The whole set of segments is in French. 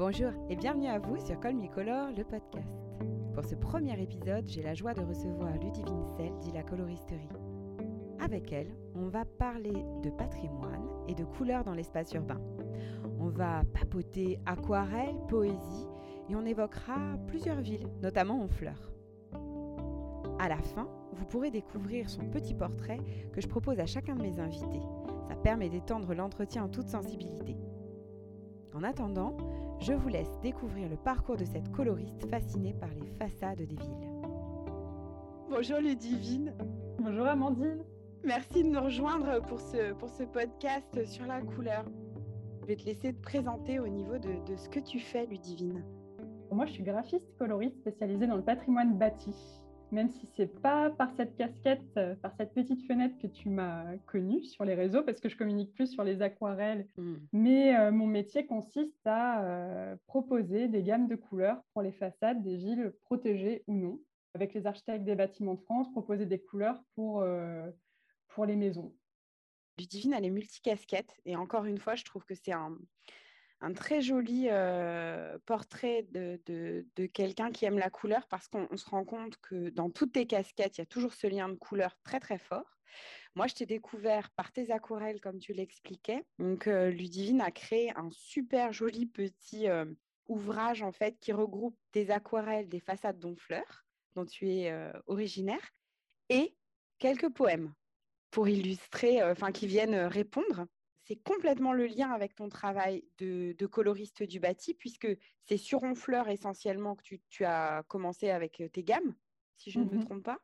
Bonjour et bienvenue à vous sur Call Color, le podcast. Pour ce premier épisode, j'ai la joie de recevoir Ludivine Sel dit la coloristerie. Avec elle, on va parler de patrimoine et de couleurs dans l'espace urbain. On va papoter aquarelle, poésie et on évoquera plusieurs villes, notamment Honfleur. À la fin, vous pourrez découvrir son petit portrait que je propose à chacun de mes invités. Ça permet d'étendre l'entretien en toute sensibilité. En attendant, je vous laisse découvrir le parcours de cette coloriste fascinée par les façades des villes. Bonjour Ludivine. Bonjour Amandine. Merci de nous rejoindre pour ce, pour ce podcast sur la couleur. Je vais te laisser te présenter au niveau de, de ce que tu fais, Ludivine. Moi, je suis graphiste coloriste spécialisée dans le patrimoine bâti même si c'est pas par cette casquette, euh, par cette petite fenêtre que tu m'as connue sur les réseaux, parce que je communique plus sur les aquarelles. Hmm. Mais euh, mon métier consiste à euh, proposer des gammes de couleurs pour les façades des villes protégées ou non. Avec les architectes des bâtiments de France, proposer des couleurs pour, pour les maisons. Ludivine, elle est multicasquette. Et encore une fois, je trouve que c'est un, un très joli euh, portrait de, de, quelqu'un qui aime la couleur parce qu'on se rend compte que dans toutes tes casquettes, il y a toujours ce lien de couleur très très fort. Moi, je t'ai découvert par tes aquarelles, comme tu l'expliquais. Donc, euh, Ludivine a créé un super joli petit euh, ouvrage en fait qui regroupe des aquarelles des façades d'Honfleur, dont tu es originaire, et quelques poèmes pour illustrer, enfin qui viennent répondre c'est complètement le lien avec ton travail de, coloriste du bâti, puisque c'est sur Honfleur essentiellement que tu, as commencé avec euh, tes gammes, si je ne me mhm. trompe pas.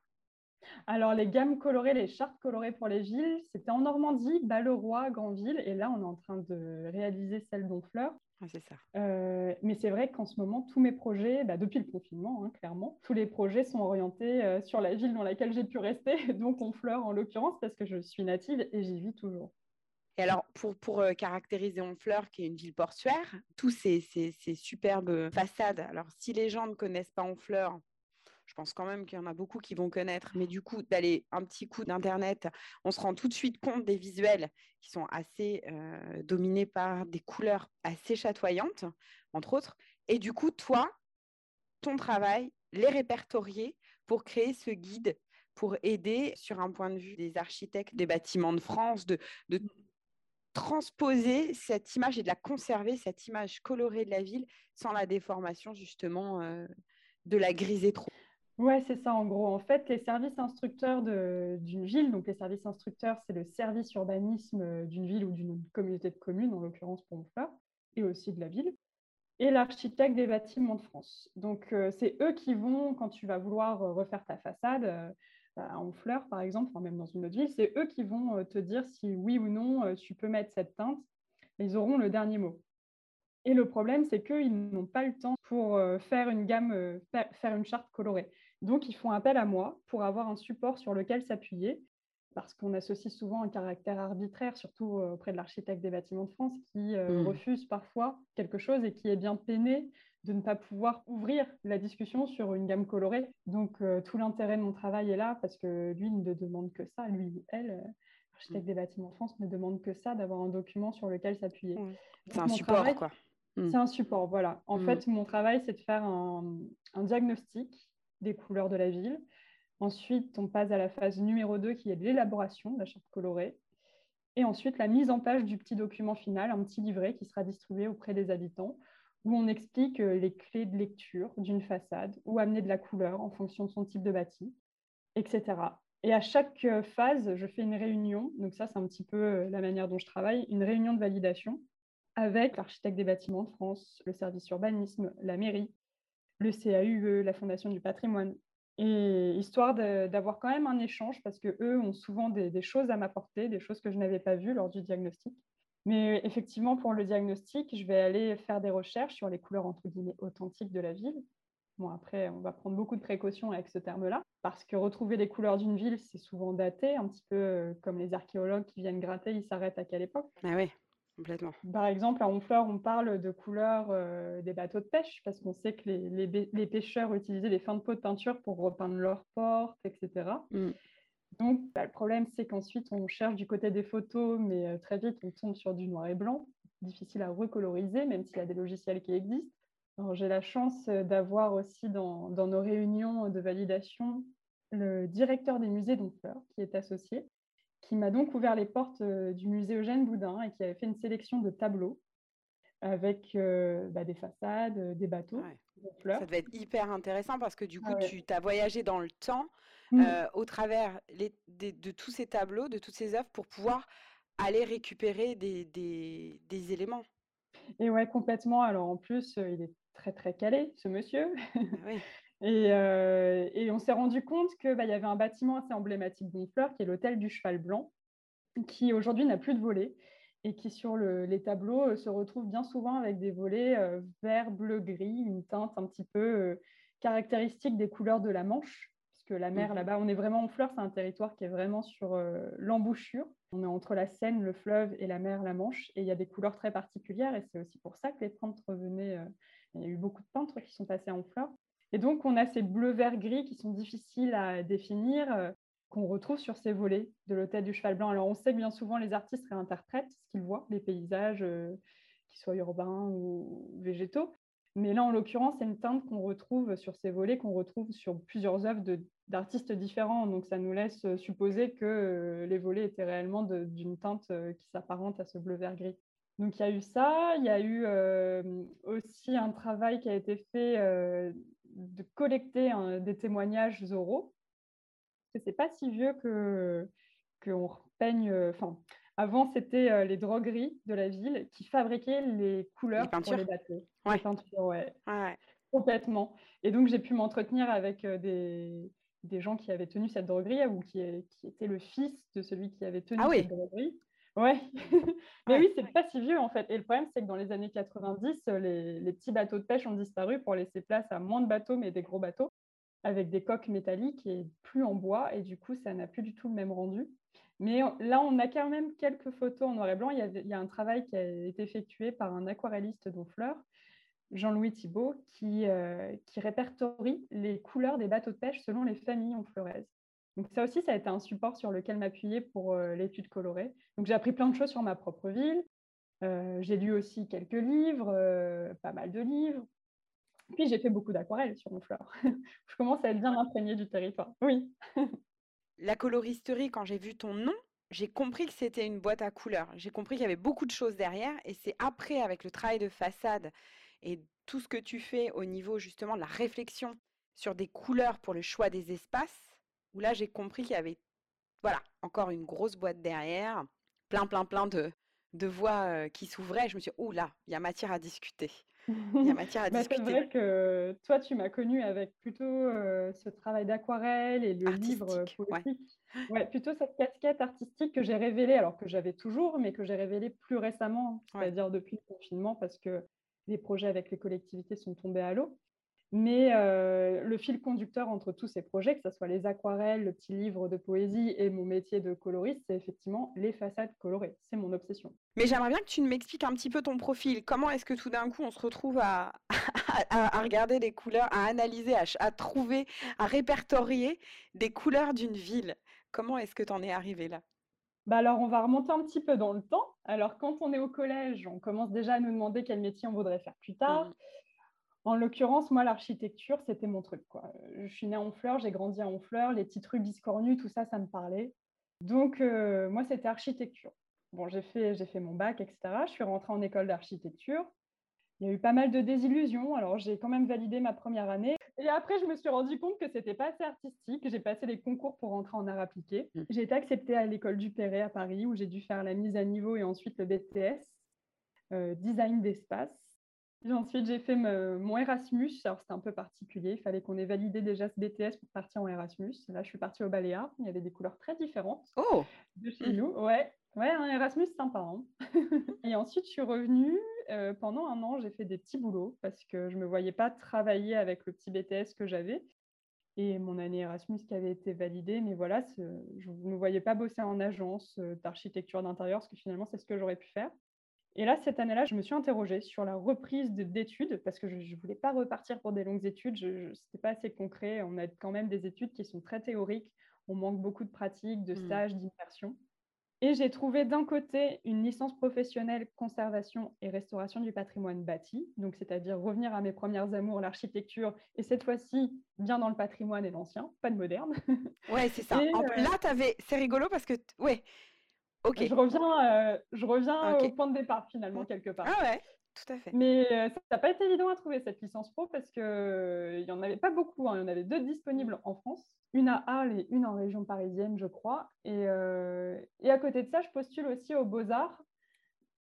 Alors, les gammes colorées, les chartes colorées pour les villes, c'était en Normandie, Balleroy, Grandville, et là, on est en train de réaliser celle d'Honfleur. c'est ça. Euh, mais c'est vrai qu'en ce moment, tous mes projets, bah, depuis le confinement, hein, clairement, tous les projets sont orientés euh, sur la ville dans laquelle j'ai pu rester, donc Honfleur en l'occurrence, parce que je suis native et j'y vis toujours. Et alors, pour, pour euh, caractériser Honfleur, qui est une ville portuaire, tous ces, ces, superbes façades, alors si les gens ne connaissent pas Honfleur, je pense quand même qu'il y en a beaucoup qui vont connaître, mais du coup, d'aller un petit coup d'Internet, on se rend tout de suite compte des visuels qui sont assez euh, dominés par des couleurs assez chatoyantes, entre autres. Et du coup, toi, ton travail, les répertorier pour créer ce guide pour aider sur un point de vue des architectes des bâtiments de France, de, de transposer cette image et de la conserver, cette image colorée de la ville, sans la déformation justement euh, de la grisée trop. Ouais, c'est ça en gros. En fait, les services instructeurs d'une ville, donc les services instructeurs, c'est le service urbanisme euh, d'une ville ou d'une communauté de communes, en l'occurrence pour Honfleur, et aussi de la ville, et l'architecte des bâtiments de France. Donc, euh, c'est eux qui vont, quand tu vas vouloir refaire ta façade, en fleurs, par exemple, enfin, même dans une autre ville, c'est eux qui vont euh, te dire si oui ou non euh, tu peux mettre cette teinte. Ils auront le dernier mot. Et le problème, c'est qu'ils n'ont pas le temps pour euh, faire une gamme, faire une charte colorée. Donc, ils font appel à moi pour avoir un support sur lequel s'appuyer, parce qu'on associe souvent un caractère arbitraire, surtout auprès de l'architecte des bâtiments de France, qui mmh. refuse parfois quelque chose et qui est bien peiné de ne pas pouvoir ouvrir la discussion sur une gamme colorée. Donc, euh, tout l'intérêt de mon travail est là parce que lui ne demande que ça, lui ou elle, euh, architecte mm. des bâtiments de France, ne demande que ça, d'avoir un document sur lequel s'appuyer. C'est un support, quoi. Mm. C'est un support, voilà. En mm. fait, mon travail, c'est de faire un, un, diagnostic des couleurs de la ville. Ensuite, on passe à la phase numéro 2 qui est l'élaboration de la charte colorée. Et ensuite, la mise en page du petit document final, un petit livret qui sera distribué auprès des habitants où on explique euh, les clés de lecture d'une façade, ou amener de la couleur en fonction de son type de bâti, etc. Et à chaque euh, phase, je fais une réunion, donc ça c'est un petit peu euh, la manière dont je travaille, une réunion de validation avec l'architecte des bâtiments de France, le service urbanisme, la mairie, le CAUE, la Fondation du patrimoine, et histoire d'avoir quand même un échange parce que eux ont souvent des choses à m'apporter, des choses que je n'avais pas vues lors du diagnostic. Mais effectivement, pour le diagnostic, je vais aller faire des recherches sur les couleurs entre guillemets authentiques de la ville. Bon, après, on va prendre beaucoup de précautions avec ce terme-là, parce que retrouver les couleurs d'une ville, c'est souvent daté, un petit peu euh, comme les archéologues qui viennent gratter, ils s'arrêtent à quelle époque? Ah oui, complètement. Par exemple, à Honfleur, on parle de couleurs euh, des bateaux de pêche, parce qu'on sait que les, les, pêcheurs utilisaient des fins de peau de peinture pour repeindre leurs portes, etc. Donc, bah, le problème, c'est qu'ensuite, on cherche du côté des photos, mais euh, très vite, on tombe sur du noir et blanc. difficile à recoloriser, même s'il y a des logiciels qui existent. J'ai la chance d'avoir aussi dans, nos réunions de validation le directeur des musées d'Honfleur qui est associé, qui m'a donc ouvert les portes du musée Eugène Boudin et qui avait fait une sélection de tableaux avec bah, des façades, des bateaux. Ça devait être hyper intéressant parce que du coup, ah tu as voyagé dans le temps mmh. au travers de tous ces tableaux, de toutes ces œuvres pour pouvoir aller récupérer des, des, éléments. Et ouais, complètement. Alors en plus, il est très très calé, ce monsieur. Ah et, et, on s'est rendu compte qu'il bah, y avait un bâtiment assez emblématique d'Honfleur, qui est l'hôtel du Cheval Blanc, qui aujourd'hui n'a plus de volets et qui sur les tableaux se retrouve bien souvent avec des volets vert, bleu, gris, une teinte un petit peu caractéristique des couleurs de la Manche, puisque la mer là-bas, on est vraiment en fleurs, c'est un territoire qui est vraiment sur l'embouchure. On est entre la Seine, le fleuve et la mer, la Manche, et il y a des couleurs très particulières, et c'est aussi pour ça que les peintres revenaient. il y a eu beaucoup de peintres qui sont passés en fleurs. Et donc, on a ces bleus, vert, gris qui sont difficiles à définir qu'on retrouve sur ces volets de l'hôtel du Cheval Blanc. Alors, on sait que bien souvent, les artistes réinterprètent ce qu'ils voient, les paysages, euh, qu'ils soient urbains ou végétaux. Mais là, en l'occurrence, c'est une teinte qu'on retrouve sur ces volets, qu'on retrouve sur plusieurs œuvres d'artistes différents. Donc, ça nous laisse euh, supposer que euh, les volets étaient réellement d'une teinte qui s'apparente à ce bleu vert gris. Donc, il y a eu ça. Il y a eu aussi un travail qui a été fait de collecter des témoignages oraux c'est pas si vieux que qu'on peigne. Euh, enfin, avant, c'était euh, les drogueries de la ville qui fabriquaient les couleurs pour les bateaux. Ouais. Les peintures, ouais. Complètement. Et donc, j'ai pu m'entretenir avec euh, des, des gens qui avaient tenu cette droguerie ou qui, qui était le fils de celui qui avait tenu ah cette droguerie. Ouais, mais oui, c'est pas si vieux en fait. Et le problème, c'est que dans les années 90, les, les, petits bateaux de pêche ont disparu pour laisser place à moins de bateaux, mais des gros bateaux avec des coques métalliques et plus en bois. Et du coup, ça n'a plus du tout le même rendu. Mais là, on a quand même quelques photos en noir et blanc. Il y, a, un travail qui a été effectué par un aquarelliste d'Honfleur, Jean-Louis Thibault, qui, euh, qui répertorie les couleurs des bateaux de pêche selon les familles honfleuraises. Donc ça aussi, ça a été un support sur lequel m'appuyer pour euh, l'étude colorée. Donc j'ai appris plein de choses sur ma propre ville. Euh, j'ai lu aussi quelques livres, pas mal de livres. Puis j'ai fait beaucoup d'aquarelles sur mon fleur. je commence à être bien imprégnée du territoire. Oui. La coloristerie, quand j'ai vu ton nom, j'ai compris que c'était une boîte à couleurs. J'ai compris qu'il y avait beaucoup de choses derrière. Et c'est après, avec le travail de façade et tout ce que tu fais au niveau justement de la réflexion sur des couleurs pour le choix des espaces, où là j'ai compris qu'il y avait, voilà, encore une grosse boîte derrière, plein, plein, plein de, de voies euh, qui s'ouvraient. Je me suis dit, oh là, il y a matière à discuter. Il y a matière à bah, discuter. C'est vrai que toi, tu m'as connue avec plutôt euh, ce travail d'aquarelle et le livre poétique. Ouais. plutôt cette casquette artistique que j'ai révélée, alors que j'avais toujours, mais que j'ai révélée plus récemment, c'est-à-dire depuis le confinement, parce que les projets avec les collectivités sont tombés à l'eau. Mais euh, le fil conducteur entre tous ces projets, que ce soit les aquarelles, le petit livre de poésie et mon métier de coloriste, c'est effectivement les façades colorées. C'est mon obsession. Mais j'aimerais bien que tu m'expliques un petit peu ton profil. Comment est-ce que tout d'un coup on se retrouve à, à, regarder les couleurs, à analyser, à, trouver, à répertorier des couleurs d'une ville? Comment est-ce que tu en es arrivé là? Bah alors, on va remonter un petit peu dans le temps. Alors, quand on est au collège, on commence déjà à nous demander quel métier on voudrait faire plus tard. En l'occurrence, moi, l'architecture, c'était mon truc. Quoi. Je suis née en Honfleur, j'ai grandi à Honfleur, les petites rues biscornues, tout ça, ça me parlait. Donc, euh, moi, c'était architecture. Bon, j'ai fait, j'ai fait mon bac, etc. Je suis rentrée en école d'architecture. Il y a eu pas mal de désillusions. Alors, j'ai quand même validé ma première année. Et après, je me suis rendu compte que c'était pas assez artistique. J'ai passé les concours pour rentrer en art appliqué. Mmh. J'ai été acceptée à l'école du Perret à Paris, où j'ai dû faire la mise à niveau et ensuite le BTS, euh, design d'espace. Ensuite, j'ai fait mon Erasmus. Alors, c'était un peu particulier. Il fallait qu'on ait validé déjà ce BTS pour partir en Erasmus. Là, je suis partie au Baléares. Il y avait des couleurs très différentes oh de chez nous. Ouais, ouais un Erasmus sympa. Hein. et ensuite, je suis revenue. Euh, pendant un an, j'ai fait des petits boulots parce que je ne me voyais pas travailler avec le petit BTS que j'avais. Et mon année Erasmus qui avait été validée. Mais voilà, je ne me voyais pas bosser en agence euh, d'architecture d'intérieur parce que finalement, c'est ce que j'aurais pu faire. Et là, cette année-là, je me suis interrogée sur la reprise d'études parce que je ne voulais pas repartir pour des longues études. Ce n'était pas assez concret. On a quand même des études qui sont très théoriques. On manque beaucoup de pratiques, de mmh. stages, d'immersion. Et j'ai trouvé d'un côté une licence professionnelle conservation et restauration du patrimoine bâti, donc c'est-à-dire revenir à mes premières amours, l'architecture, et cette fois-ci bien dans le patrimoine et l'ancien, pas de moderne. Ouais, c'est ça. Euh, là, avais... c'est rigolo parce que, ouais, Je reviens, euh, je reviens au point de départ finalement, quelque part. Ah ouais, tout à fait. Mais euh, ça n'a pas été évident à trouver cette licence pro parce qu'il n'y en avait pas beaucoup. Hein. Il y en avait deux disponibles en France une à Arles et une en région parisienne, je crois. Euh, et, à côté de ça, je postule aussi aux Beaux-Arts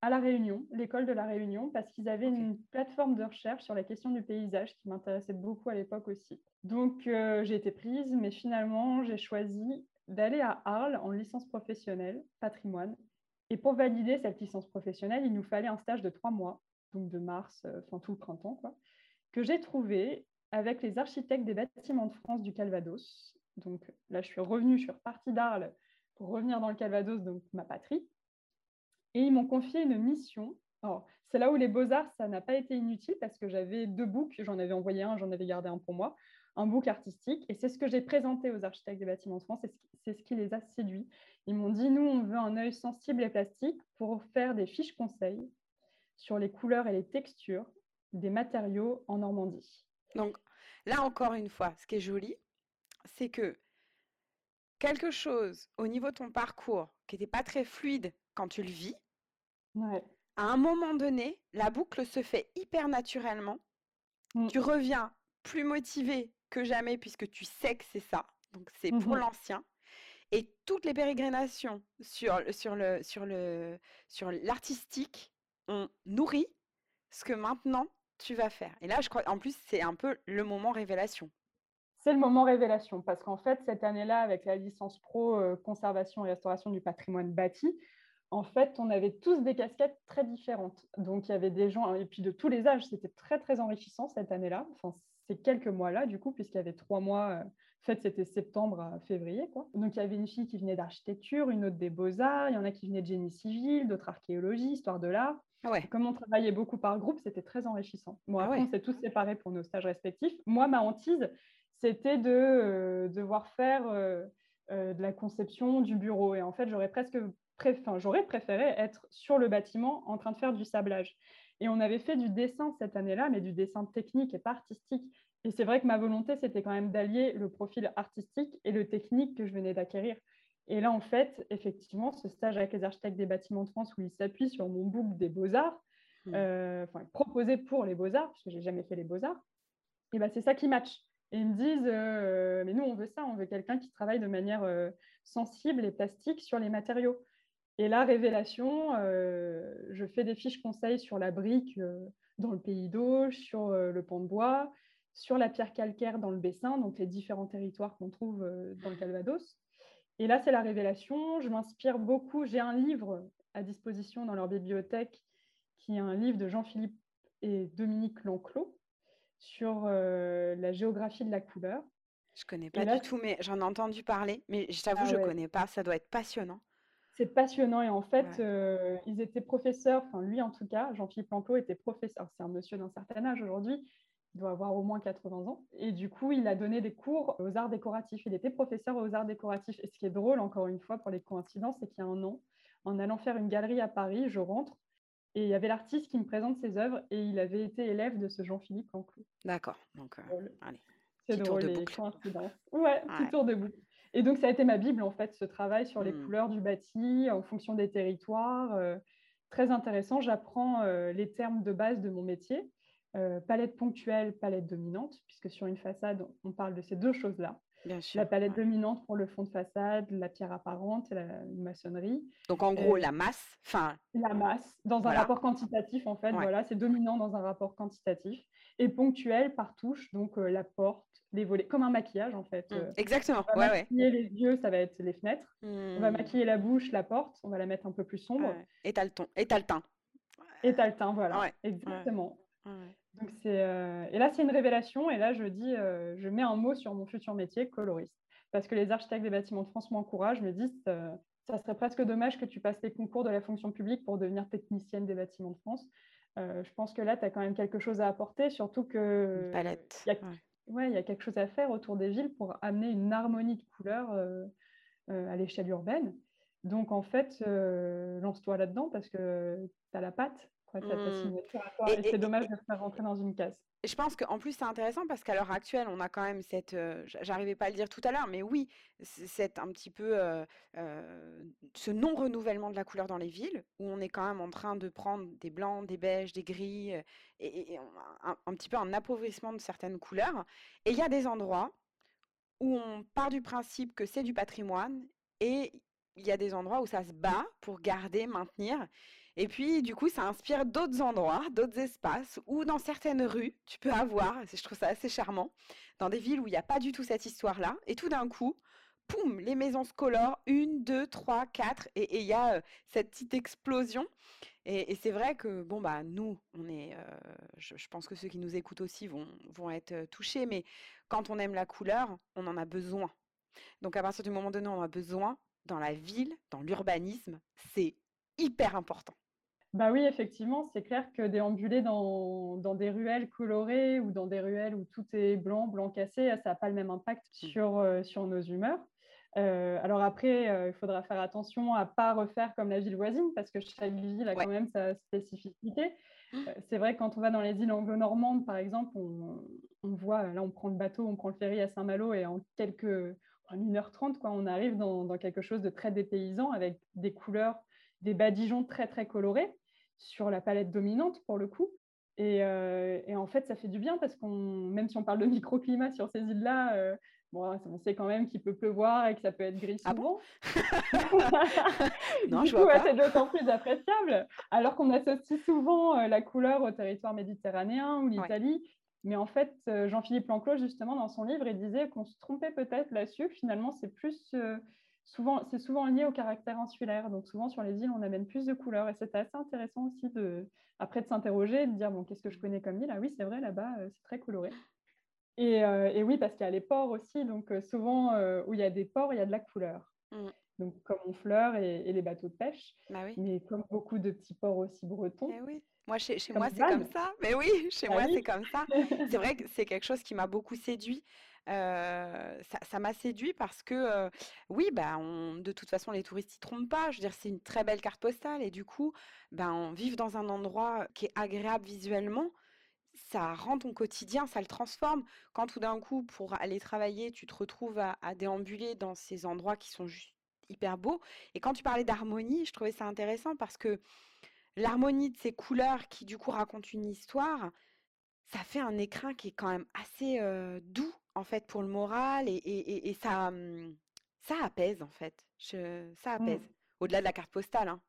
à La Réunion, l'école de La Réunion, parce qu'ils avaient une plateforme de recherche sur la question du paysage qui m'intéressait beaucoup à l'époque aussi. Donc, euh, j'ai été prise, mais finalement, j'ai choisi d'aller à Arles en licence professionnelle, patrimoine. Et pour valider cette licence professionnelle, il nous fallait un stage de trois mois, donc de mars, euh, enfin tout le printemps, quoi, que j'ai trouvé avec les architectes des bâtiments de France du Calvados, donc là, je suis revenue, je suis repartie d'Arles pour revenir dans le Calvados, donc ma patrie. Et ils m'ont confié une mission. c'est là où les beaux-arts, ça n'a pas été inutile parce que j'avais deux books, j'en avais envoyé un, j'en avais gardé un pour moi, un book artistique. Et c'est ce que j'ai présenté aux architectes des bâtiments de France, c'est ce qui les a séduits. Ils m'ont dit, nous, on veut un œil sensible et plastique pour faire des fiches conseils sur les couleurs et les textures des matériaux en Normandie. Donc là, encore une fois, ce qui est joli, c'est que quelque chose au niveau de ton parcours qui n'était pas très fluide quand tu le vis, à un moment donné, la boucle se fait hyper naturellement. Mmh. Tu reviens plus motivé que jamais puisque tu sais que c'est ça. Donc c'est pour mmh l'ancien. Et toutes les pérégrinations sur, sur le sur le sur l'artistique ont nourri ce que maintenant tu vas faire. Et là, je crois, en plus, c'est un peu le moment révélation c'est le moment révélation parce qu'en fait, cette année-là, avec la licence pro euh, conservation et restauration du patrimoine bâti, en fait, on avait tous des casquettes très différentes. Donc, il y avait des gens, et puis de tous les âges, c'était très, très enrichissant cette année-là. Enfin, ces quelques mois-là, du coup, puisqu'il y avait trois mois, euh, en fait, c'était septembre à février. Quoi. Donc, il y avait une fille qui venait d'architecture, une autre des beaux-arts, il y en a qui venaient de génie civil, d'autres archéologie, histoire de l'art. Ouais. Comme on travaillait beaucoup par groupe, c'était très enrichissant. Bon, ah après, on s'est tous séparés pour nos stages respectifs. Moi, ma hantise, c'était de euh, devoir faire euh, euh, de la conception du bureau. Et en fait, j'aurais presque j'aurais préféré être sur le bâtiment en train de faire du sablage. Et on avait fait du dessin cette année-là, mais du dessin technique et pas artistique. Et c'est vrai que ma volonté, c'était quand même d'allier le profil artistique et le technique que je venais d'acquérir. Et là, en fait, effectivement, ce stage avec les architectes des bâtiments de France où ils s'appuient sur mon book des beaux-arts, mmh. proposé pour les beaux-arts, parce que j'ai jamais fait les beaux-arts, et ben, c'est ça qui match. Et ils me disent, euh, mais nous, on veut ça, on veut quelqu'un qui travaille de manière euh, sensible et plastique sur les matériaux. Et là, révélation, euh, je fais des fiches conseils sur la brique dans le pays d'eau, sur le pont de bois, sur la pierre calcaire dans le Bessin, donc les différents territoires qu'on trouve dans le Calvados. Et là, c'est la révélation. Je m'inspire beaucoup. J'ai un livre à disposition dans leur bibliothèque qui est un livre de Jean-Philippe et Dominique Lanclos, sur euh, la géographie de la couleur. Je connais pas du tout, mais j'en ai entendu parler. Mais je t'avoue, ah je ne connais pas. Ça doit être passionnant. C'est passionnant. Et en fait, euh, ils étaient professeurs, enfin lui en tout cas, Jean-Philippe Lanclos était professeur. C'est un monsieur d'un certain âge aujourd'hui. Il doit avoir au moins 80 ans. Et du coup, il a donné des cours aux arts décoratifs. Il était professeur aux arts décoratifs. Et ce qui est drôle, encore une fois, pour les coïncidences, c'est qu'il y a un an, en allant faire une galerie à Paris, je rentre et il y avait l'artiste qui me présente ses œuvres et il avait été élève de ce Jean-Philippe Lanclos. D'accord. Donc, euh, allez. C'est drôle, les coïncidences. Ouais, petit tour de boucle. Et donc, ça a été ma Bible, en fait, ce travail sur les mmh. couleurs du bâti en fonction des territoires. Euh, très intéressant. J'apprends euh, les termes de base de mon métier. palette ponctuelle, palette dominante, puisque sur une façade, on parle de ces deux choses-là la palette dominante pour le fond de façade, la pierre apparente, la maçonnerie. Donc en gros, la masse, enfin. La masse, dans un rapport quantitatif en fait, voilà, c'est dominant dans un rapport quantitatif. Et ponctuel par touche, donc euh, la porte, les volets, comme un maquillage en fait. Mmh. Euh, exactement. On va maquiller les yeux, ça va être les fenêtres. On va mmh. maquiller la bouche, la porte, on va la mettre un peu plus sombre. Et t'as le ton, et t'as le teint. Et t'as le teint, voilà. Exactement. Donc c'est euh, et là c'est une révélation et là je dis euh, je mets un mot sur mon futur métier coloriste parce que les architectes des bâtiments de France m'encouragent me disent euh, ça serait presque dommage que tu passes les concours de la fonction publique pour devenir technicienne des bâtiments de France. je pense que là tu as quand même quelque chose à apporter surtout que palette. Il y a, ouais. Il y a quelque chose à faire autour des villes pour amener une harmonie de couleurs à l'échelle urbaine. Donc, en fait, lance-toi là-dedans parce que tu as la patte. Mmh. et, c'est dommage de faire rentrer dans une case je pense qu'en plus, c'est intéressant parce qu'à l'heure actuelle, on a quand même cette. Euh, j'arrivais pas à le dire tout à l'heure, mais oui, c'est un petit peu euh, euh, ce non-renouvellement de la couleur dans les villes, où on est quand même en train de prendre des blancs, des beiges, des gris, et, un, petit peu un appauvrissement de certaines couleurs. Et il y a des endroits où on part du principe que c'est du patrimoine, et il y a des endroits où ça se bat pour garder, maintenir. Et puis, du coup, ça inspire d'autres endroits, d'autres espaces, ou dans certaines rues, tu peux avoir, je trouve ça assez charmant, dans des villes où il n'y a pas du tout cette histoire-là, et tout d'un coup, poum, les maisons se colorent, une, deux, trois, quatre, et il y a euh, cette petite explosion. Et, c'est vrai que, bon, bah, nous, on est, euh, je, pense que ceux qui nous écoutent aussi vont, vont être euh, touchés, mais quand on aime la couleur, on en a besoin. Donc, à partir du moment donné, on a besoin, dans la ville, dans l'urbanisme, c'est hyper important. Bah oui, effectivement, c'est clair que déambuler dans, dans, des ruelles colorées ou dans des ruelles où tout est blanc, blanc cassé, ça n'a pas le même impact sur, euh, sur nos humeurs. Euh, alors après, euh, il faudra faire attention à ne pas refaire comme la ville voisine, parce que chaque ville a quand même sa spécificité. Mmh. c'est vrai que quand on va dans les îles anglo-normandes, par exemple, on, on, voit, là on prend le bateau, on prend le ferry à Saint-Malo et en quelques... En 1h30, quoi, on arrive dans, dans quelque chose de très dépaysant avec des couleurs, des badigeons très très colorés sur la palette dominante pour le coup. Euh, et, en fait, ça fait du bien parce qu'on, même si on parle de microclimat sur ces îles-là, euh, bon, on sait quand même qu'il peut pleuvoir et que ça peut être gris ah souvent. non, du coup, c'est d'autant plus appréciable. Alors qu'on associe souvent euh, la couleur au territoire méditerranéen ou l'Italie. Mais en fait, Jean-Philippe Lanclos, justement, dans son livre, il disait qu'on se trompait peut-être là-dessus. Finalement, c'est plus souvent, c'est souvent lié au caractère insulaire. Donc souvent sur les îles, on amène plus de couleurs. Et c'était assez intéressant aussi de, après de s'interroger et de dire bon, qu'est-ce que je connais comme île? Ah oui, c'est vrai, là-bas, euh, c'est très coloré. Et, euh, et, oui, parce qu'il y a les ports aussi. Donc euh, souvent où il y a des ports, il y a de la couleur. Mm. Donc comme Honfleur et, et les bateaux de pêche. Bah oui. Mais comme beaucoup de petits ports aussi bretons. Eh oui. Moi, chez, chez moi, c'est comme ça. Mais oui, chez ah moi, c'est comme ça. C'est vrai que c'est quelque chose qui m'a beaucoup séduit ça m'a séduit parce que oui, bah, de toute façon, les touristes ne trompent pas. Je veux dire, c'est une très belle carte postale et du coup, ben, vivre dans un endroit qui est agréable visuellement, ça rend ton quotidien, ça le transforme. Quand tout d'un coup, pour aller travailler, tu te retrouves à, à, déambuler dans ces endroits qui sont juste hyper beaux. Et quand tu parlais d'harmonie, je trouvais ça intéressant parce que l'harmonie de ces couleurs qui du coup racontent une histoire, ça fait un écrin qui est quand même assez doux en fait pour le moral et, ça, mmh, ça apaise en fait. ça mmh. apaise. Au-delà de la carte postale. Hein.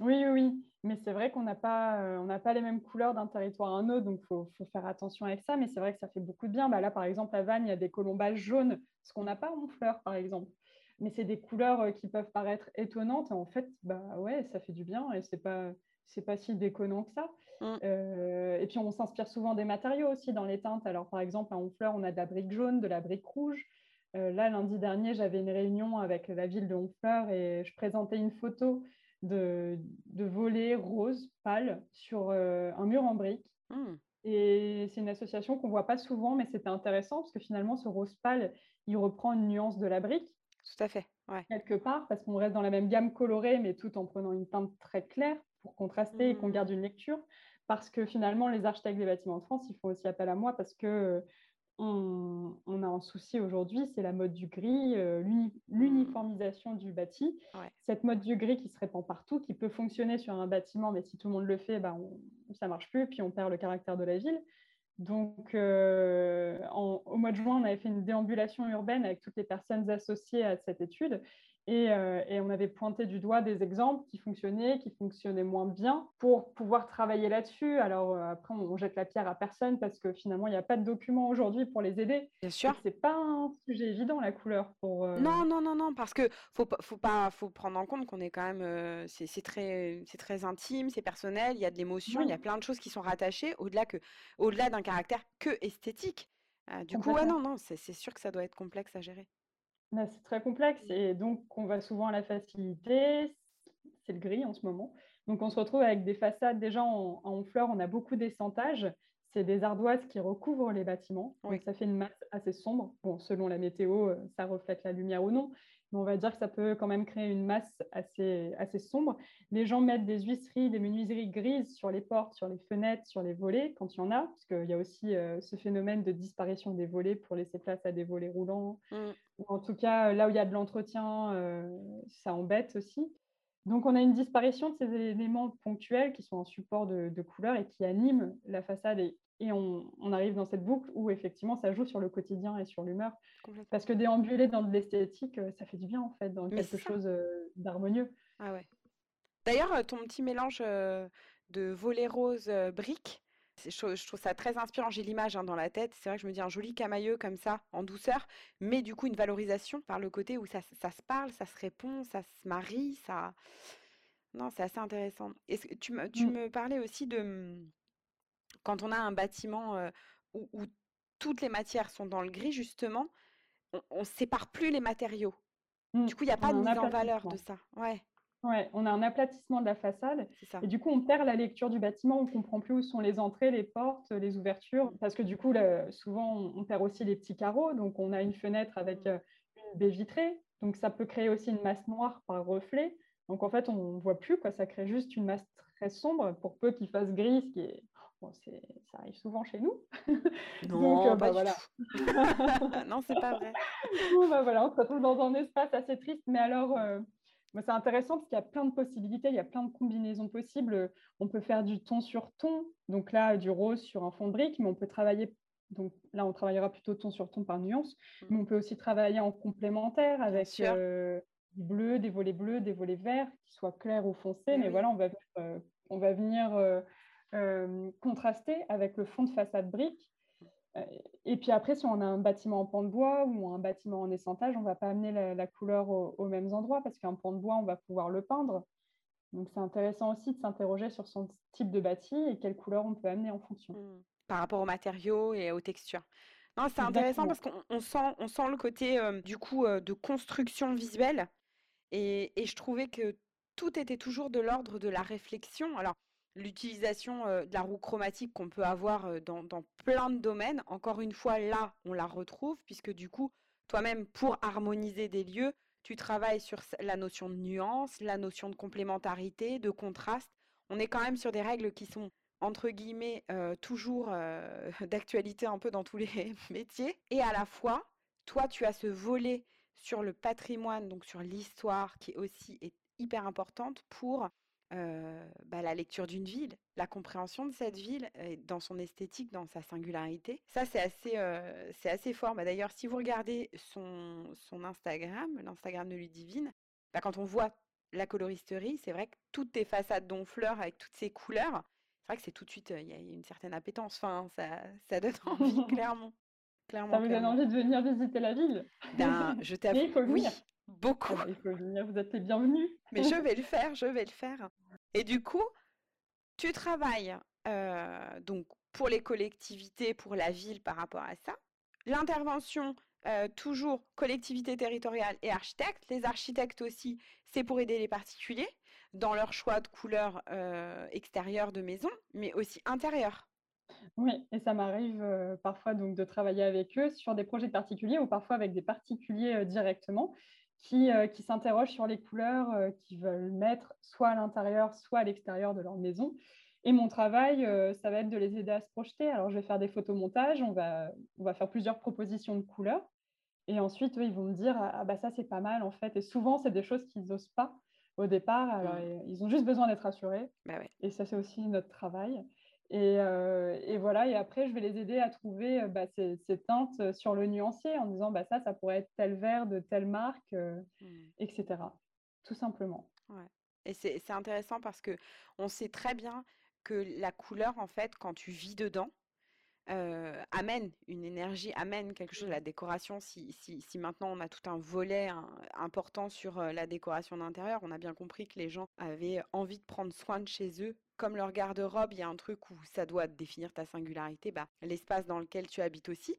Oui, oui, mais c'est vrai qu'on n'a pas, on n'a pas les mêmes couleurs d'un territoire à un autre, donc il faut, faire attention avec ça. Mais c'est vrai que ça fait beaucoup de bien. Bah, là, par exemple, à Vannes, il y a des colombages jaunes, ce qu'on n'a pas en fleurs, par exemple. Mais c'est des couleurs qui peuvent paraître étonnantes. Et en fait, bah ouais, ça fait du bien et c'est pas, c'est pas si déconnant que ça. Mmh. Euh, et puis, on s'inspire souvent des matériaux aussi dans les teintes. Alors, par exemple, à Honfleur, on a de la brique jaune, de la brique rouge. Euh, là, lundi dernier, j'avais une réunion avec la ville de Honfleur et je présentais une photo de, de volets roses pâles sur euh, un mur en brique. Mmh. Et c'est une association qu'on voit pas souvent, mais c'était intéressant parce que finalement, ce rose pâle, il reprend une nuance de la brique. Tout à fait. Quelque part, parce qu'on reste dans la même gamme colorée, mais tout en prenant une teinte très claire pour contraster et qu'on mmh. garde une lecture parce que finalement, les architectes des bâtiments de France, ils font aussi appel à moi parce que on, a un souci aujourd'hui, c'est la mode du gris, euh, l'uniformisation du bâti. Cette mode du gris qui se répand partout, qui peut fonctionner sur un bâtiment, mais si tout le monde le fait, ben ça marche plus, puis on perd le caractère de la ville. Donc, euh, au mois de juin, on avait fait une déambulation urbaine avec toutes les personnes associées à cette étude. Euh, et, on avait pointé du doigt des exemples qui fonctionnaient, qui fonctionnaient moins bien pour pouvoir travailler là-dessus. Alors euh, après, on, jette la pierre à personne parce que finalement, il n'y a pas de documents aujourd'hui pour les aider. Bien sûr. C'est pas un sujet évident la couleur pour. Euh, non, non, non, non, parce que faut faut pas, faut prendre en compte qu'on est quand même, c'est très, très intime, c'est personnel, il y a de l'émotion, il y a plein de choses qui sont rattachées au-delà d'un caractère que esthétique. du coup, ouais, non, non, c'est sûr que ça doit être complexe à gérer. Bah, c'est très complexe et donc on va souvent à la facilité. C'est le gris en ce moment. Donc on se retrouve avec des façades déjà en, en fleurs. On a beaucoup d'essantage. C'est des ardoises qui recouvrent les bâtiments. Donc ça fait une masse assez sombre. Bon, selon la météo, euh, ça reflète la lumière ou non. Mais on va dire que ça peut quand même créer une masse assez, assez sombre. Les gens mettent des huisseries, des menuiseries grises sur les portes, sur les fenêtres, sur les volets, quand il y en a, parce qu'il y a aussi euh, ce phénomène de disparition des volets pour laisser place à des volets roulants. Mmh. Ou en tout cas, là où il y a de l'entretien, euh, ça embête aussi. Donc, on a une disparition de ces éléments ponctuels qui sont en support de, de couleurs et qui animent la façade et et on, arrive dans cette boucle où effectivement ça joue sur le quotidien et sur l'humeur. Parce que déambuler dans de l'esthétique, euh, ça fait du bien en fait, dans quelque chose euh, d'harmonieux. Ah ouais. D'ailleurs, euh, ton petit mélange de volet rose briques, je, trouve ça très inspirant. J'ai l'image hein, dans la tête. C'est vrai que je me dis un joli camailleux comme ça, en douceur, mais du coup une valorisation par le côté où ça, se parle, ça se répond, ça se marie. Ça... Non, c'est assez intéressant. Et tu, me, tu mmh. me parlais aussi de mmh, quand on a un bâtiment où, toutes les matières sont dans le gris, justement, on ne sépare plus les matériaux. Mmh, du coup, il n'y a pas de mise en valeur de ça. Ouais. Ouais, on a un aplatissement de la façade. Et du coup, on perd la lecture du bâtiment. On ne comprend plus où sont les entrées, les portes, les ouvertures. Mmh. Parce que du coup, souvent, on perd aussi les petits carreaux. Donc, on a une fenêtre avec mmh. une baie vitrée. Donc, ça peut créer aussi une masse noire par reflet. Donc, en fait, on ne voit plus. Quoi. Ça crée juste une masse très sombre pour peu qu'il fasse gris, ce qui est ça arrive souvent chez nous. Non, Donc, bah, voilà. non, c'est pas vrai. bah, voilà, on se retrouve dans un espace assez triste, mais alors, euh, c'est intéressant parce qu'il y a plein de possibilités, il y a plein de combinaisons possibles. On peut faire du ton sur ton, donc là, du rose sur un fond de brique, mais on peut travailler. Donc là, on travaillera plutôt ton sur ton par nuance, mmh. mais on peut aussi travailler en complémentaire avec euh, du bleu, des volets bleus, des volets verts, qui soient clairs ou foncés. mais voilà, on va, euh, on va venir euh, contrasté avec le fond de façade brique. Euh, et puis après, si on a un bâtiment en pan de bois ou un bâtiment en essentage, on ne va pas amener la, couleur aux mêmes endroits parce qu'un pan de bois, on va pouvoir le peindre. Donc c'est intéressant aussi de s'interroger sur son type de bâti et quelle couleur on peut amener en fonction. Mmh. Par rapport aux matériaux et aux textures. Non, c'est intéressant parce qu'on sent, on sent le côté euh, du coup de construction visuelle et, et, je trouvais que tout était toujours de l'ordre de la réflexion. Alors l'utilisation de la roue chromatique qu'on peut avoir dans, plein de domaines. Encore une fois, là, on la retrouve, puisque du coup, toi-même, pour harmoniser des lieux, tu travailles sur la notion de nuance, la notion de complémentarité, de contraste. On est quand même sur des règles qui sont, entre guillemets, toujours d'actualité un peu dans tous les métiers. Et à la fois, toi, tu as ce volet sur le patrimoine, donc sur l'histoire, qui aussi est hyper importante pour bah, la lecture d'une ville, la compréhension de cette ville dans son esthétique, dans sa singularité. Ça, c'est assez, c'est assez fort. Bah, D'ailleurs, si vous regardez son, son Instagram, l'Instagram de Ludivine, bah, quand on voit la coloristerie, c'est vrai que toutes tes façades d'onfleurs avec toutes ces couleurs, c'est vrai que c'est tout de suite, il y a une certaine appétence. Enfin, ça, ça donne envie, clairement. clairement. Ça vous donne envie de venir visiter la ville? Ben, Je t'avoue, oui, beaucoup. il faut venir, vous êtes les bienvenus. Mais je vais le faire, je vais le faire. Et du coup, tu travailles donc pour les collectivités, pour la ville par rapport à ça. L'intervention, toujours collectivité territoriale et architecte. Les architectes aussi, c'est pour aider les particuliers dans leur choix de couleurs euh, extérieures de maison, mais aussi intérieures. Oui, et ça m'arrive parfois donc de travailler avec eux sur des projets particuliers ou parfois avec des particuliers directement qui, euh, qui s'interrogent sur les couleurs euh, qu'ils veulent mettre soit à l'intérieur, soit à l'extérieur de leur maison. Et mon travail, euh, ça va être de les aider à se projeter. Alors, je vais faire des photomontages, on va, on va faire plusieurs propositions de couleurs. Et ensuite, eux, ils vont me dire Ah, bah ça, c'est pas mal, en fait. Et souvent, c'est des choses qu'ils n'osent pas au départ. Alors, mmh. ils ont juste besoin d'être assurés. Bah et ça, c'est aussi notre travail. Euh, et, voilà, et après, je vais les aider à trouver euh, bah, ces, teintes euh, sur le nuancier en disant bah, ça, ça pourrait être tel vert de telle marque, mmh. etc. Tout simplement. Ouais. Et c'est intéressant parce que on sait très bien que la couleur, en fait, quand tu vis dedans, amène une énergie, amène quelque chose. La décoration, si, si, si maintenant on a tout un volet important sur la décoration d'intérieur, on a bien compris que les gens avaient envie de prendre soin de chez eux comme leur garde-robe, il y a un truc où ça doit définir ta singularité, bah, l'espace dans lequel tu habites aussi.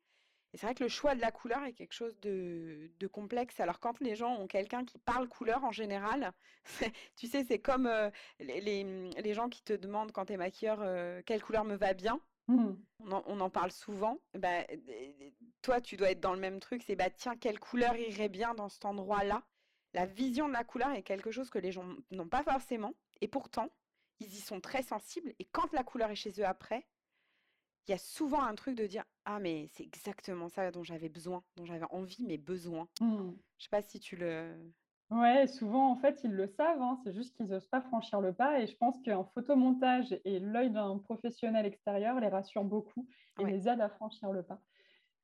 Et c'est vrai que le choix de la couleur est quelque chose de, complexe. Alors quand les gens ont quelqu'un qui parle couleur en général, tu sais, c'est comme euh, les, gens qui te demandent quand tu es maquilleur euh, quelle couleur me va bien. Mmh. On, en, parle souvent. Bah, toi, tu dois être dans le même truc. C'est bah tiens, quelle couleur irait bien dans cet endroit-là la vision de la couleur est quelque chose que les gens n'ont pas forcément, et pourtant, ils y sont très sensibles, et quand la couleur est chez eux après, il y a souvent un truc de dire ah mais c'est exactement ça dont j'avais besoin, dont j'avais envie, mais besoin. Mmh. Je sais pas si tu le. Ouais, souvent en fait ils le savent, hein, c'est juste qu'ils n'osent pas franchir le pas. Et je pense qu'un photomontage et l'œil d'un professionnel extérieur les rassure beaucoup et les aide à franchir le pas.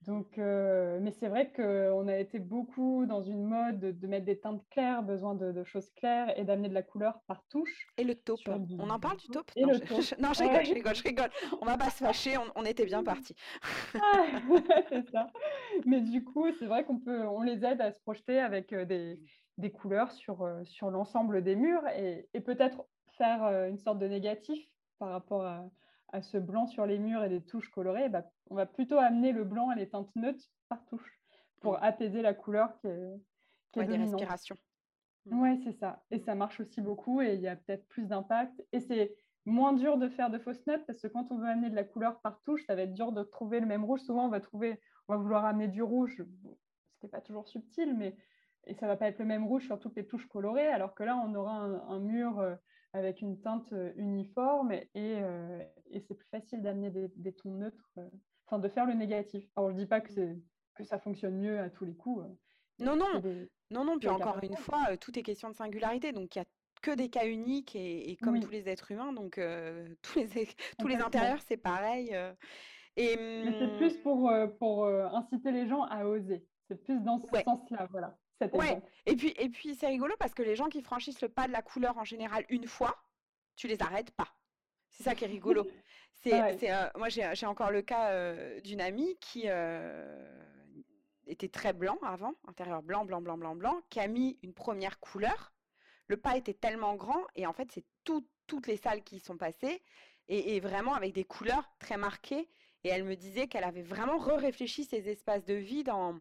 Donc, euh, mais c'est vrai qu'on a été beaucoup dans une mode de, mettre des teintes claires, besoin de, choses claires et d'amener de la couleur par touche. Et le taupe. On en parle du taupe? non, je, non, je, rigole, je rigole, je rigole. On va pas se fâcher, on, était bien partis. Ah, c'est ça. Mais du coup, c'est vrai qu'on peut, on les aide à se projeter avec euh, des, des couleurs sur, euh, sur l'ensemble des murs et, et peut-être faire une sorte de négatif par rapport à, à ce blanc sur les murs et des touches colorées, bah, on va plutôt amener le blanc et les teintes neutres par touche pour mm. apaiser la couleur qui est, qui des respirations. Mm. Ouais, c'est ça. Et ça marche aussi beaucoup et il y a peut-être plus d'impact. Et c'est moins dur de faire de fausses notes parce que quand on veut amener de la couleur par touche, ça va être dur de trouver le même rouge. Souvent, on va trouver, on va vouloir amener du rouge, ce qui n'est pas toujours subtil, mais et ça va pas être le même rouge sur toutes les touches colorées, alors que là, on aura un, mur euh, avec une teinte euh, uniforme et, euh, et c'est plus facile d'amener des, tons neutres, euh, enfin de faire le négatif. Alors je dis pas que, que ça fonctionne mieux à tous les coups. non, non, non, non, puis encore une fois, tout est question de singularité, donc il y a que des cas uniques et, comme tous les êtres humains, donc tous les, tous les intérieurs, c'est pareil. et c'est plus pour, pour inciter les gens à oser. C'est plus dans ce sens-là, voilà ouais. Et puis, et puis c'est rigolo parce que les gens qui franchissent le pas de la couleur en général une fois, tu les arrêtes pas. C'est ça qui est rigolo. C'est, euh, moi, j'ai encore le cas euh, d'une amie qui euh, était très blanc avant, intérieur blanc, blanc, blanc, blanc, blanc, qui a mis une première couleur. Le pas était tellement grand et en fait, c'est toutes les salles qui y sont passées et, et, vraiment avec des couleurs très marquées. Et elle me disait qu'elle avait vraiment re-réfléchi ses espaces de vie dans,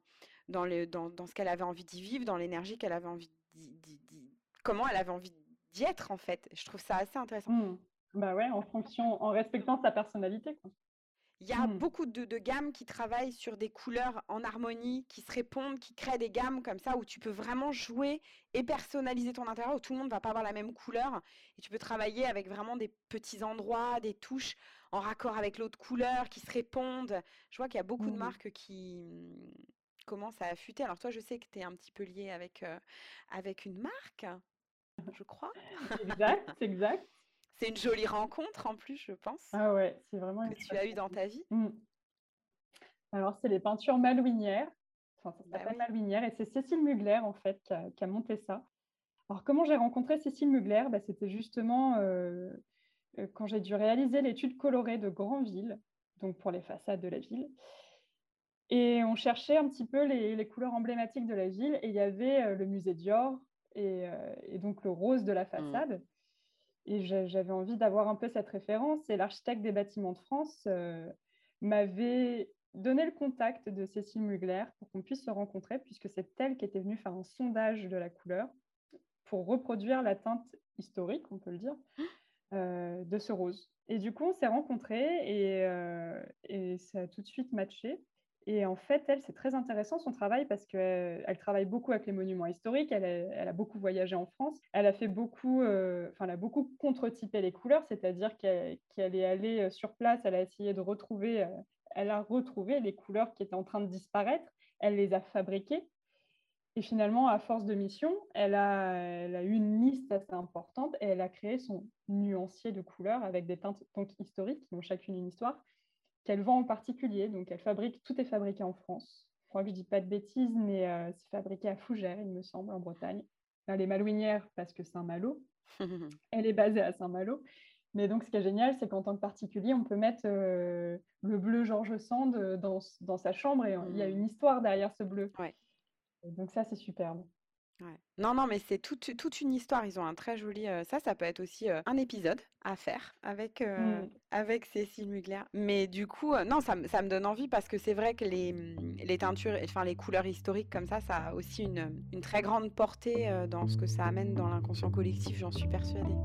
dans, le, dans, dans ce qu'elle avait envie d'y vivre, dans l'énergie qu'elle avait envie d'y, comment elle avait envie d'y être en fait. Je trouve ça assez intéressant. Mmh. Bah ouais, en fonction, en respectant sa personnalité. Quoi. Il y a mmh. beaucoup de, de, gammes qui travaillent sur des couleurs en harmonie, qui se répondent, qui créent des gammes comme ça où tu peux vraiment jouer et personnaliser ton intérieur, où tout le monde va pas avoir la même couleur. Et tu peux travailler avec vraiment des petits endroits, des touches en raccord avec l'autre couleur qui se répondent. Je vois qu'il y a beaucoup de mmh. marques qui, commence à affûter. Alors toi, je sais que tu es un petit peu lié avec, euh, avec une marque, je crois. Exact, c'est exact. C'est une jolie rencontre en plus, je pense. Ah ouais, c'est vraiment que tu as eu dans ta vie. Mmh. Alors, c'est les peintures Malouinières. Enfin, ça bah s'appelle Malouinière et c'est Cécile Mugler en fait qui a, monté ça. Alors, comment j'ai rencontré Cécile Mugler? Bah, C'était justement euh, quand j'ai dû réaliser l'étude colorée de Grandville, donc pour les façades de la ville. Et on cherchait un petit peu les, couleurs emblématiques de la ville. Et il y avait euh, le musée Dior euh, et, donc le rose de la mmh. façade. Et j'avais envie d'avoir un peu cette référence. Et l'architecte des bâtiments de France euh, m'avait donné le contact de Cécile Mugler pour qu'on puisse se rencontrer, puisque c'est elle qui était venue faire un sondage de la couleur pour reproduire la teinte historique, on peut le dire, de ce rose. Et du coup, on s'est rencontrés et, et, ça a tout de suite matché. Et en fait, elle, c'est très intéressant son travail parce qu'elle travaille beaucoup avec les monuments historiques. Elle, a beaucoup voyagé en France. Elle a fait beaucoup, euh, elle a beaucoup contre-typé les couleurs, c'est-à-dire qu'elle est allée euh, sur place, elle a essayé de retrouver, euh, elle a retrouvé les couleurs qui étaient en train de disparaître. Elle les a fabriquées. Et finalement, à force de mission, elle a, elle a eu une liste assez importante et elle a créé son nuancier de couleurs avec des teintes donc, historiques qui ont chacune une histoire qu'elle vend en particulier. Donc, elle fabrique, tout est fabriqué en France. Je crois que je dis pas de bêtises, mais euh, c'est fabriqué à Fougères, il me semble, en Bretagne. Elle est malouinière parce que Saint-Malo. elle est basée à Saint-Malo. Mais donc, ce qui est génial, c'est qu'en tant que particulier, on peut mettre euh, le bleu Georges Sand euh, dans, dans, sa chambre et il y a mmh. une histoire derrière ce bleu. Ouais. Donc ça, c'est superbe. Non, non, mais c'est toute, toute une histoire. Ils ont un très joli. Euh, ça, ça peut être aussi euh, un épisode à faire avec, euh, mmh. avec Cécile Mugler. Mais du coup, non, ça, ça, me donne envie parce que c'est vrai que les, les teintures, enfin les couleurs historiques comme ça, ça a aussi une, une très grande portée dans ce que ça amène dans l'inconscient collectif, j'en suis persuadée.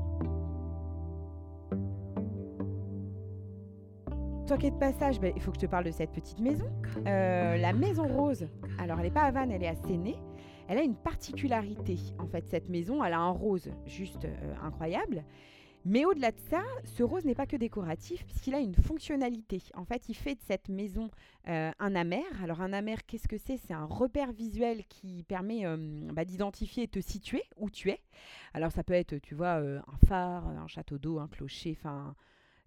Toi qui es de passage, ben, il faut que je te parle de cette petite maison. la Maison Rose. Alors, elle n'est pas à Vannes, elle est à Séné. Elle a une particularité. En fait, cette maison, elle a un rose juste incroyable. Mais au-delà de ça, ce rose n'est pas que décoratif puisqu'il a une fonctionnalité. En fait, il fait de cette maison euh, un amer. Alors un amer, qu'est-ce que c'est? C'est un repère visuel qui permet euh, bah, d'identifier et te situer où tu es. Alors ça peut être, tu vois, euh, un phare, un château d'eau, un clocher, enfin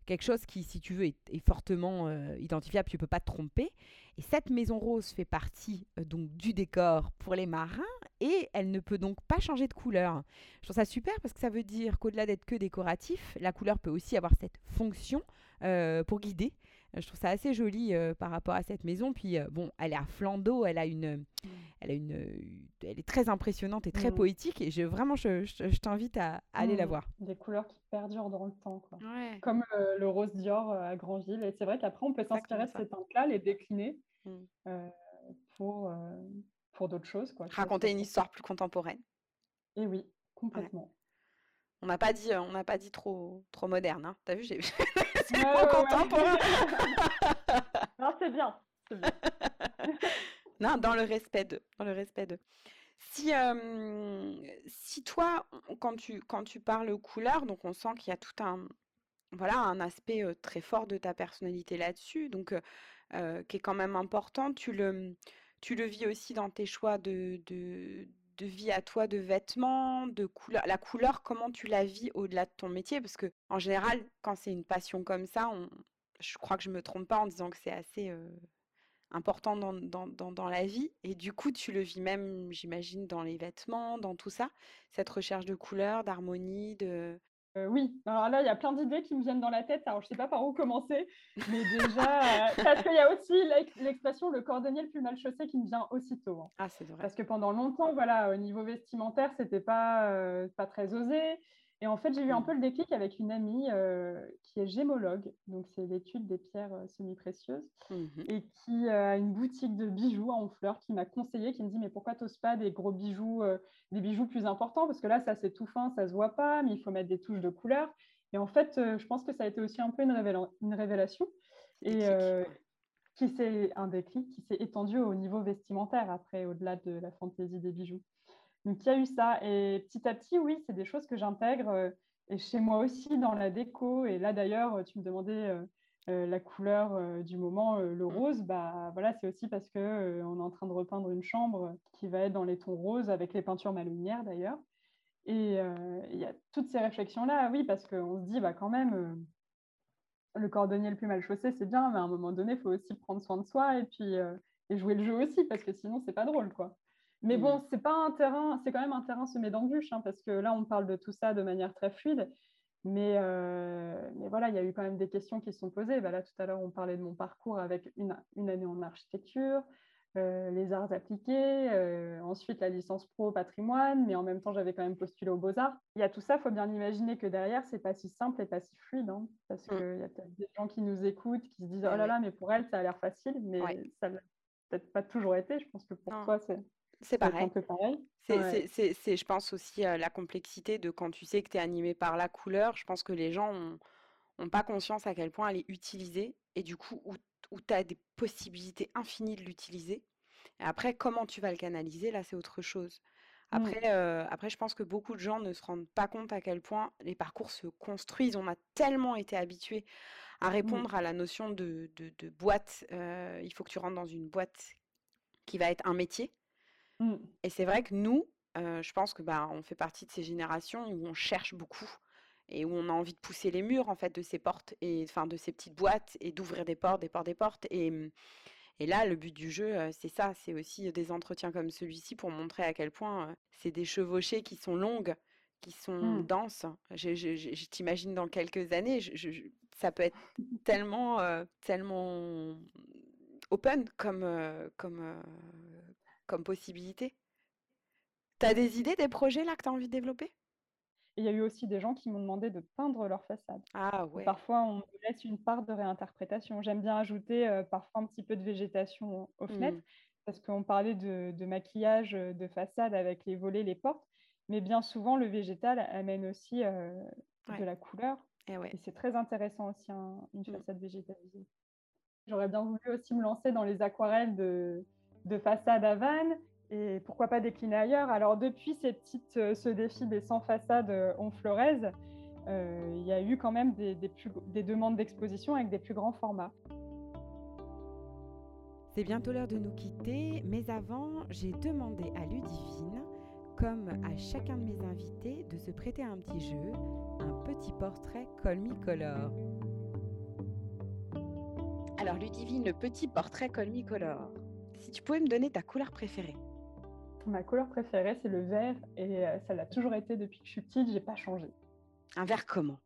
quelque chose qui, si tu veux, est, fortement identifiable, tu ne peux pas te tromper. Et cette maison rose fait partie donc du décor pour les marins et elle ne peut donc pas changer de couleur. Je trouve ça super parce que ça veut dire qu'au-delà d'être que décoratif, la couleur peut aussi avoir cette fonction euh, pour guider. Euh, je trouve ça assez joli euh, par rapport à cette maison. Puis bon, elle est à flanc d'eau, elle a une, mm. elle a une, elle est très impressionnante et très mm. poétique. Et je vraiment, je, t'invite à, aller la mm. voir. Des couleurs qui perdurent dans le temps, quoi. Comme le rose Dior à Grandville. Et c'est vrai qu'après, on peut s'inspirer de ces teintes-là, les décliner pour pour d'autres choses. Quoi. Raconter une histoire plus contemporaine. Et oui, complètement. On n'a pas dit, on n'a pas dit trop, trop moderne. Hein. T'as vu, j'ai c'est ouais, contemporain. non, c'est bien. bien. non, dans le respect de, dans le respect de. Si, si toi, quand tu, quand tu parles couleur, donc on sent qu'il y a tout un, voilà, un aspect très fort de ta personnalité là-dessus, donc qui est quand même important. Tu le, tu le vis aussi dans tes choix de, de, vie à toi, de vêtements, de couleur. La couleur, comment tu la vis au-delà de ton métier? Parce que en général, quand c'est une passion comme ça, je crois que je me trompe pas en disant que c'est assez important dans, la vie. Et du coup, tu le vis même, j'imagine, dans les vêtements, dans tout ça. Cette recherche de couleur, d'harmonie, de, euh, oui, alors là, il y a plein d'idées qui me viennent dans la tête. Alors, je ne sais pas par où commencer, mais déjà, euh, parce qu'il y a aussi l'expression le cordonnier le plus mal chaussé qui me vient aussitôt. Hein. Ah, c'est vrai. Parce que pendant longtemps, voilà, au niveau vestimentaire, c'était pas, euh, pas très osé. Et en fait, j'ai eu un mmh. peu le déclic avec une amie euh, qui est gémologue, donc c'est l'étude des pierres euh, semi-précieuses, mmh et qui euh, a une boutique de bijoux à Honfleur, qui m'a conseillé, qui me dit mais pourquoi t'oses pas des gros bijoux, des bijoux plus importants? Parce que là, ça c'est tout fin, ça se voit pas, mais il faut mettre des touches de couleur. Et en fait, je pense que ça a été aussi un peu une, une révélation. Et qui s'est un déclic qui s'est étendu au niveau vestimentaire après, au-delà de la fantaisie des bijoux. Donc, il y a eu ça. Et petit à petit, oui, c'est des choses que j'intègre. Euh, et chez moi aussi, dans la déco. Et là, d'ailleurs, tu me demandais euh, la couleur du moment, le mmh. rose. Bah, voilà, c'est aussi parce qu'on on est en train de repeindre une chambre qui va être dans les tons roses, avec les peintures malunières, d'ailleurs. Et il y a toutes ces réflexions-là, oui, parce qu'on se dit, bah, quand même, le cordonnier le plus mal chaussé, c'est bien, mais à un moment donné, il faut aussi prendre soin de soi et puis et jouer le jeu aussi, parce que sinon, c'est pas drôle, quoi. Mais bon, mmh. c'est pas un terrain, c'est quand même un terrain semé d'embûches, hein, parce que là, on parle de tout ça de manière très fluide. Mais, euh, mais voilà, il y a eu quand même des questions qui se sont posées. Bah là, tout à l'heure, on parlait de mon parcours avec une, une année en architecture, euh, les arts appliqués, euh, ensuite la licence pro patrimoine, mais en même temps, j'avais quand même postulé aux beaux-arts. Il y a tout ça, il faut bien imaginer que derrière, c'est pas si simple et pas si fluide, hein, parce mmh. qu'il y a peut-être des gens qui nous écoutent, qui se disent eh Oh là là, mais pour elle, ça a l'air facile, mais ça n'a peut-être pas toujours été. Je pense que pour toi, c'est c'est pareil. C'est, je pense aussi à la complexité de quand tu sais que tu es animé par la couleur. Je pense que les gens n'ont pas conscience à quel point elle est utilisée et du coup où, tu as des possibilités infinies de l'utiliser. Et après, comment tu vas le canaliser, là, c'est autre chose. Mmh. Après, après, je pense que beaucoup de gens ne se rendent pas compte à quel point les parcours se construisent. On a tellement été habitués à mmh. répondre à la notion de, de, boîte. il faut que tu rentres dans une boîte qui va être un métier. Mmh. Et c'est vrai que nous, je pense que bah, on fait partie de ces générations où on cherche beaucoup et où on a envie de pousser les murs en fait de ces portes et enfin de ces petites boîtes et d'ouvrir des portes, des portes, des portes. Et, mmh, et là, le but du jeu, c'est ça, c'est aussi des entretiens comme celui-ci pour montrer à quel point c'est des chevauchées qui sont longues, qui sont mmh. denses. Je, je, t'imagine dans quelques années, ça peut être tellement, tellement open comme, comme, comme possibilité. Tu as des idées, des projets là que tu as envie de développer? Il y a eu aussi des gens qui m'ont demandé de peindre leur façade. Ah ouais. Parfois, on laisse une part de réinterprétation. J'aime bien ajouter euh, parfois un petit peu de végétation aux fenêtres, mmh. parce qu'on parlait de, maquillage euh, de façade avec les volets, les portes, mais bien souvent, le végétal amène aussi euh, de la couleur. Eh Et, c'est très intéressant aussi, une mmh. façade végétalisée. J'aurais bien voulu aussi me lancer dans les aquarelles de, de façade à vannes Et pourquoi pas décliner ailleurs Alors depuis ces petites, ce défi des 100 façades en Flores, il y a eu quand même des, des demandes d'exposition avec des plus grands formats. C'est bientôt l'heure de nous quitter, mais avant, j'ai demandé à Ludivine, comme à chacun de mes invités, de se prêter à un petit jeu, un petit portrait colmicolore. Alors Ludivine, le petit portrait colmicolore. Si tu pouvais me donner ta couleur préférée. Ma couleur préférée, c'est le vert et euh, ça l'a toujours été depuis que je suis petite, j'ai pas changé. Un vert comment?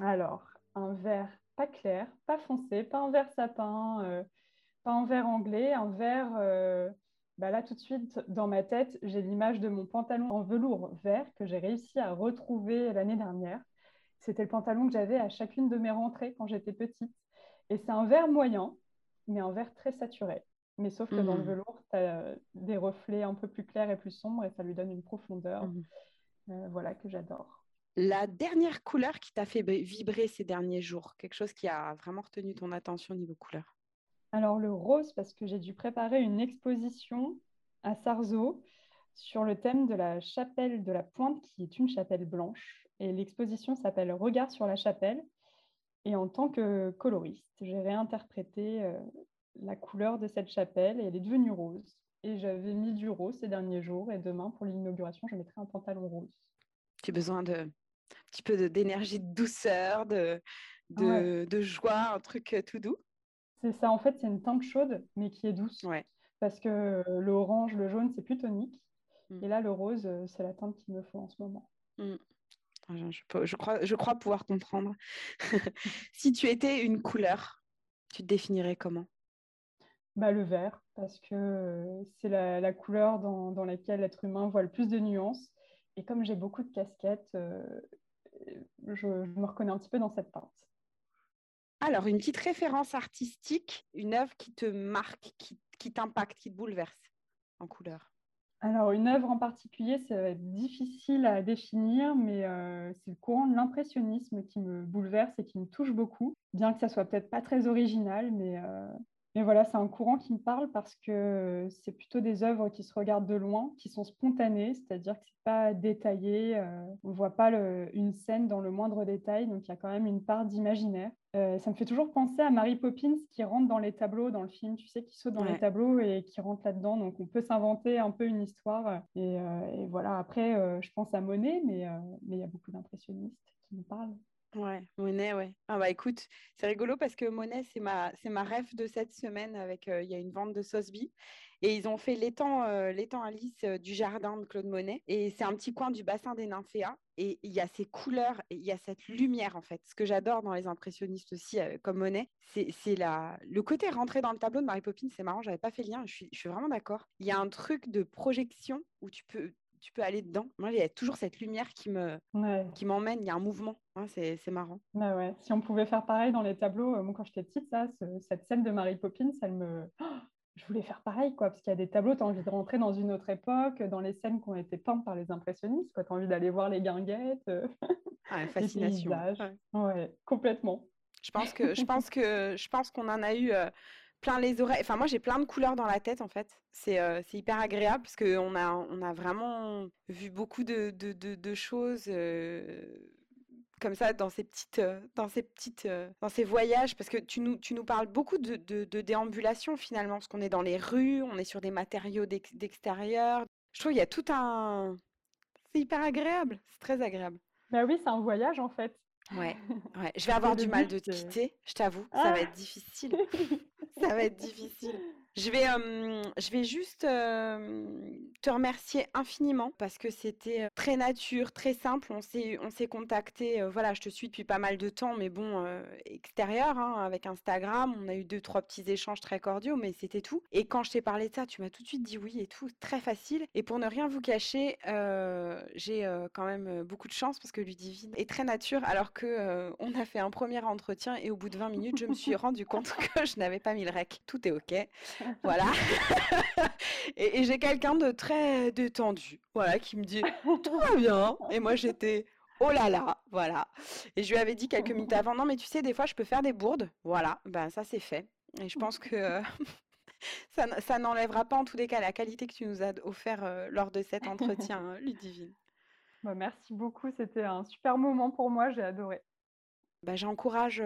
Alors, un vert pas clair, pas foncé, pas un vert sapin, euh, pas un vert anglais, un vert. Euh, bah là, tout de suite, dans ma tête, j'ai l'image de mon pantalon en velours vert que j'ai réussi à retrouver l'année dernière. C'était le pantalon que j'avais à chacune de mes rentrées quand j'étais petite. Et c'est un vert moyen, mais un vert très saturé. Mais sauf que dans le mmh. velours, tu as des reflets un peu plus clairs et plus sombres et ça lui donne une profondeur mmh. euh, voilà, que j'adore. La dernière couleur qui t'a fait vibrer ces derniers jours, quelque chose qui a vraiment retenu ton attention au niveau couleur? Alors le rose, parce que j'ai dû préparer une exposition à Sarzeau sur le thème de la chapelle de la Pointe, qui est une chapelle blanche. Et l'exposition s'appelle Regard sur la chapelle. Et en tant que coloriste, j'ai réinterprété euh, la couleur de cette chapelle et elle est devenue rose. Et j'avais mis du rose ces derniers jours. Et demain, pour l'inauguration, je mettrai un pantalon rose. Tu as besoin de un petit peu d'énergie, de, douceur, de, de joie, un truc euh, tout doux? C'est ça, en fait, c'est une teinte chaude, mais qui est douce. Parce que l'orange, le jaune, c'est plus tonique. Mm. Et là, le rose, euh, c'est la teinte qu'il me faut en ce moment. Mm. Je, crois, je crois pouvoir comprendre. si tu étais une couleur, tu te définirais comment? Bah, Le vert, parce que euh, c'est la, couleur dans, dans, laquelle l'être humain voit le plus de nuances. Et comme j'ai beaucoup de casquettes, je, je, me reconnais un petit peu dans cette teinte. Alors, une petite référence artistique, une œuvre qui te marque, qui, t'impacte, qui te bouleverse en couleur? Alors, une œuvre en particulier, ça va être difficile à définir, mais euh, c'est le courant de l'impressionnisme qui me bouleverse et qui me touche beaucoup, bien que ça soit peut-être pas très original, mais euh, mais voilà, c'est un courant qui me parle parce que c'est plutôt des œuvres qui se regardent de loin, qui sont spontanées, c'est-à-dire que c'est pas détaillé, euh, on ne voit pas une scène dans le moindre détail, donc il y a quand même une part d'imaginaire. Euh, ça me fait toujours penser à Mary Poppins qui rentre dans les tableaux dans le film, tu sais, qui saute dans les tableaux et qui rentre là-dedans. Donc on peut s'inventer un peu une histoire. Et, euh, voilà, après, je pense à Monet, mais il y a beaucoup d'impressionnistes qui me parlent. Ouais, Monet, ouais. Ah bah écoute, c'est rigolo parce que Monet, c'est ma, c'est ma rêve de cette semaine avec, euh, il y a une vente de Sosby et ils ont fait l'étang, euh, l'étang Alice euh, du jardin de Claude Monet et c'est un petit coin du bassin des nymphéas et il y a ces couleurs et il y a cette lumière en fait. Ce que j'adore dans les impressionnistes aussi, comme Monet, c'est, c'est la, le côté rentré dans le tableau de Mary Poppins, c'est marrant, j'avais pas fait le lien, je suis, je suis vraiment d'accord. Il y a un truc de projection où tu peux, tu peux aller dedans. Moi, il y a toujours cette lumière qui me qui m'emmène. Il y a un mouvement. Hein, c'est, marrant. ouais. Si on pouvait faire pareil dans les tableaux, euh, moi, quand j'étais petite, ça, cette scène de Mary Poppins, elle me. je voulais faire pareil, quoi, parce qu'il y a des tableaux, tu as envie de rentrer dans une autre époque, dans les scènes qui ont été peintes par les impressionnistes, tu as envie d'aller voir les guinguettes, euh, ah, fascination. Ouais. complètement. Je pense que je pense que je pense qu'on en a eu euh, plein les oreilles. Enfin, moi, j'ai plein de couleurs dans la tête, en fait. C'est euh, hyper agréable parce qu'on a, on a vraiment vu beaucoup de, de, de, choses euh, comme ça dans ces petites, euh, dans ces petites, dans ces voyages. Parce que tu nous, tu nous parles beaucoup de, de déambulation finalement, parce qu'on est dans les rues, on est sur des matériaux d'extérieur. Je trouve qu'il y a tout un. C'est hyper agréable. C'est très agréable. Bah oui, c'est un voyage en fait. Ouais, ouais. je vais avoir du mal de te quitter, je t'avoue, ça va ah! être difficile. ça va être difficile. Je vais, je vais juste te remercier infiniment parce que c'était très nature, très simple. On s'est, on s'est contacté. voilà, je te suis depuis pas mal de temps, mais bon, extérieur, hein, avec Instagram. On a eu deux, trois petits échanges très cordiaux, mais c'était tout. Et quand je t'ai parlé de ça, tu m'as tout de suite dit oui et tout, très facile. Et pour ne rien vous cacher, j'ai quand même beaucoup de chance parce que Ludivine est très nature, alors que on a fait un premier entretien et au bout de 20 minutes, je me suis rendu compte que je n'avais pas mis le rec. Tout est ok voilà. et, j'ai quelqu'un de très détendu, voilà, qui me dit tout va bien. Et moi j'étais oh là là, voilà. Et je lui avais dit quelques minutes avant, non mais tu sais, des fois je peux faire des bourdes, voilà. Ben ça c'est fait. Et je pense que ça, n'enlèvera pas en tous les cas la qualité que tu nous as offert lors de cet entretien, hein, Ludivine. Bah, merci beaucoup, c'était un super moment pour moi, j'ai adoré. Bah, j'encourage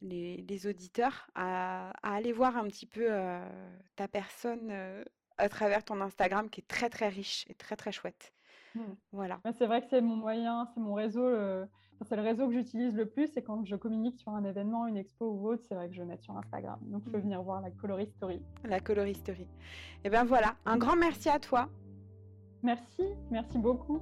les, auditeurs à, aller voir un petit peu ta personne à travers ton Instagram qui est très très riche et très très chouette. Mmh. Voilà. c'est vrai que c'est mon moyen, c'est mon réseau. c'est le réseau que j'utilise le plus. Et quand je communique sur un événement, une expo ou autre, c'est vrai que je mets sur Instagram. Donc, je peux mmh. venir voir la coloristerie. La coloristerie. Et ben voilà. Un grand merci à toi. Merci, merci beaucoup.